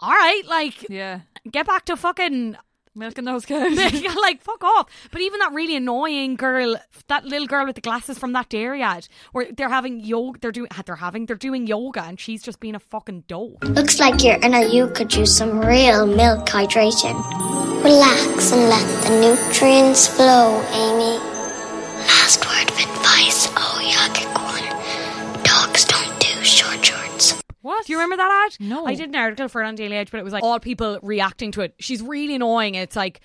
A: all right, like,
B: Yeah,
A: get back to fucking
B: milking those cows.
A: like fuck off. But even that really annoying girl, that little girl with the glasses from that dairy ad, where they're having yoga, they're doing, they're having, they're doing yoga, and she's just being a fucking dope.
J: Looks like your inner you could use some real milk hydration. Relax and let the nutrients flow, Amy.
B: What?
A: Do you remember that ad?
B: No.
A: I did an article for it on Daily Edge, but it was like all people reacting to it. She's really annoying. It's like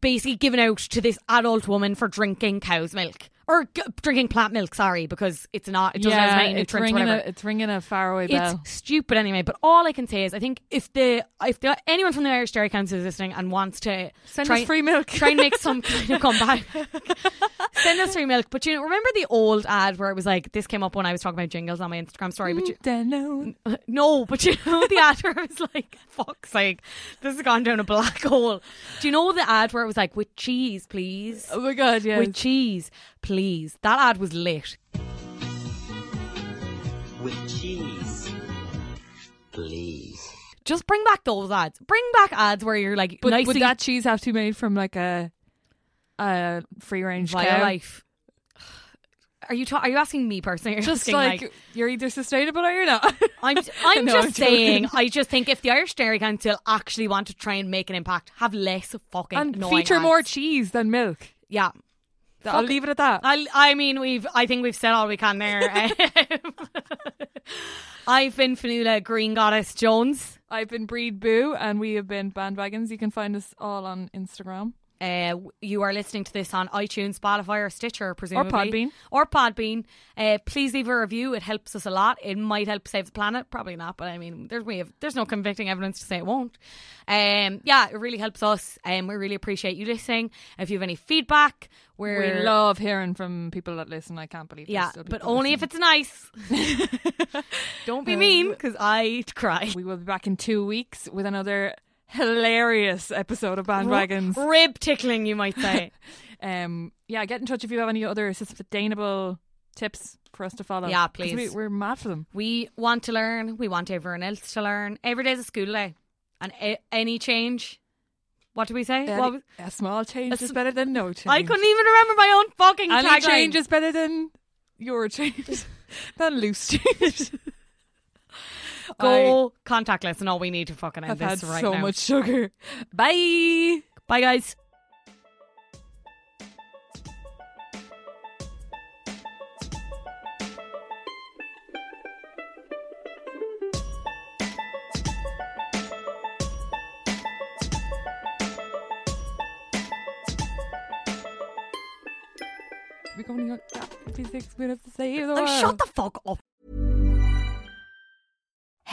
A: basically giving out to this adult woman for drinking cow's milk or g- drinking plant milk. Sorry, because it's not. It doesn't have
B: yeah,
A: many
B: it's
A: nutrients.
B: ringing
A: whatever.
B: a it's ringing a faraway bell.
A: It's stupid anyway. But all I can say is, I think if the if the, anyone from the Irish Dairy Council is listening and wants to
B: Send
A: try,
B: us free milk.
A: try and make some kind of comeback, send us free milk. But you know, remember the old ad where it was like this came up when I was talking about jingles on my Instagram story. But you,
B: Dunno.
A: no, but you know the ad where I was like, "Fuck's sake, this has gone down a black hole." Do you know the ad where it was like, "With cheese, please"?
B: Oh my god, yeah.
A: With cheese, please. That ad was lit.
E: With cheese. Please.
A: Just bring back those ads. Bring back ads where you're like,
B: But
A: nicely
B: would that cheese have to be made from like a a free range
A: via
B: cow?
A: life. Are you ta- are you asking me personally? Or
B: Just
A: asking,
B: like, you're either sustainable or you're not.
A: I'm I'm
B: No,
A: just
B: I'm joking.
A: saying. I just think if the Irish Dairy Council actually want to try and make an impact, have less fucking
B: and
A: annoying
B: feature
A: ads.
B: more cheese than milk.
A: Yeah.
B: I'll
A: Fuck-
B: leave it at that.
A: I I mean we've I think we've said all we can there. I've been Fionnuala Green Goddess Jones.
B: I've been Bríd Boo, and we have been Bandwagons. You can find us all on Instagram.
A: Uh, you are listening to this on iTunes, Spotify, or Stitcher, presumably, or
B: Podbean.
A: or Podbean. Uh, please leave a review; it helps us a lot. It might help save the planet, probably not, but I mean, there's we have there's no convicting evidence to say it won't. Um, yeah, it really helps us, and we really appreciate you listening. If you have any feedback, we're
B: We love hearing from people that listen. I can't believe.
A: yeah, but only if it's nice. Don't be
B: Um,
A: mean, because I'd cry.
B: We will be back in two weeks with another hilarious episode of Bandwagons.
A: Rib tickling, you might say.
B: um, yeah, get in touch if you have any other sustainable tips for us to follow.
A: Yeah, please.
B: We, we're mad for them.
A: We want to learn. We want everyone else to learn. Every day's a school day, and a- any change. What do we say?
B: Any-
A: was-
B: a small change
A: A
B: is better than no change.
A: I couldn't even remember my own fucking
B: Any
A: tagline.
B: change is better than your change. than loose change.
A: Go contactless, and all we need to fucking end
B: I've
A: this
B: had
A: right
B: so
A: now.
B: much sugar. Bye.
A: Bye, guys.
B: We're going on 56 minutes to save the
A: Oh,
B: world.
A: shut the fuck up.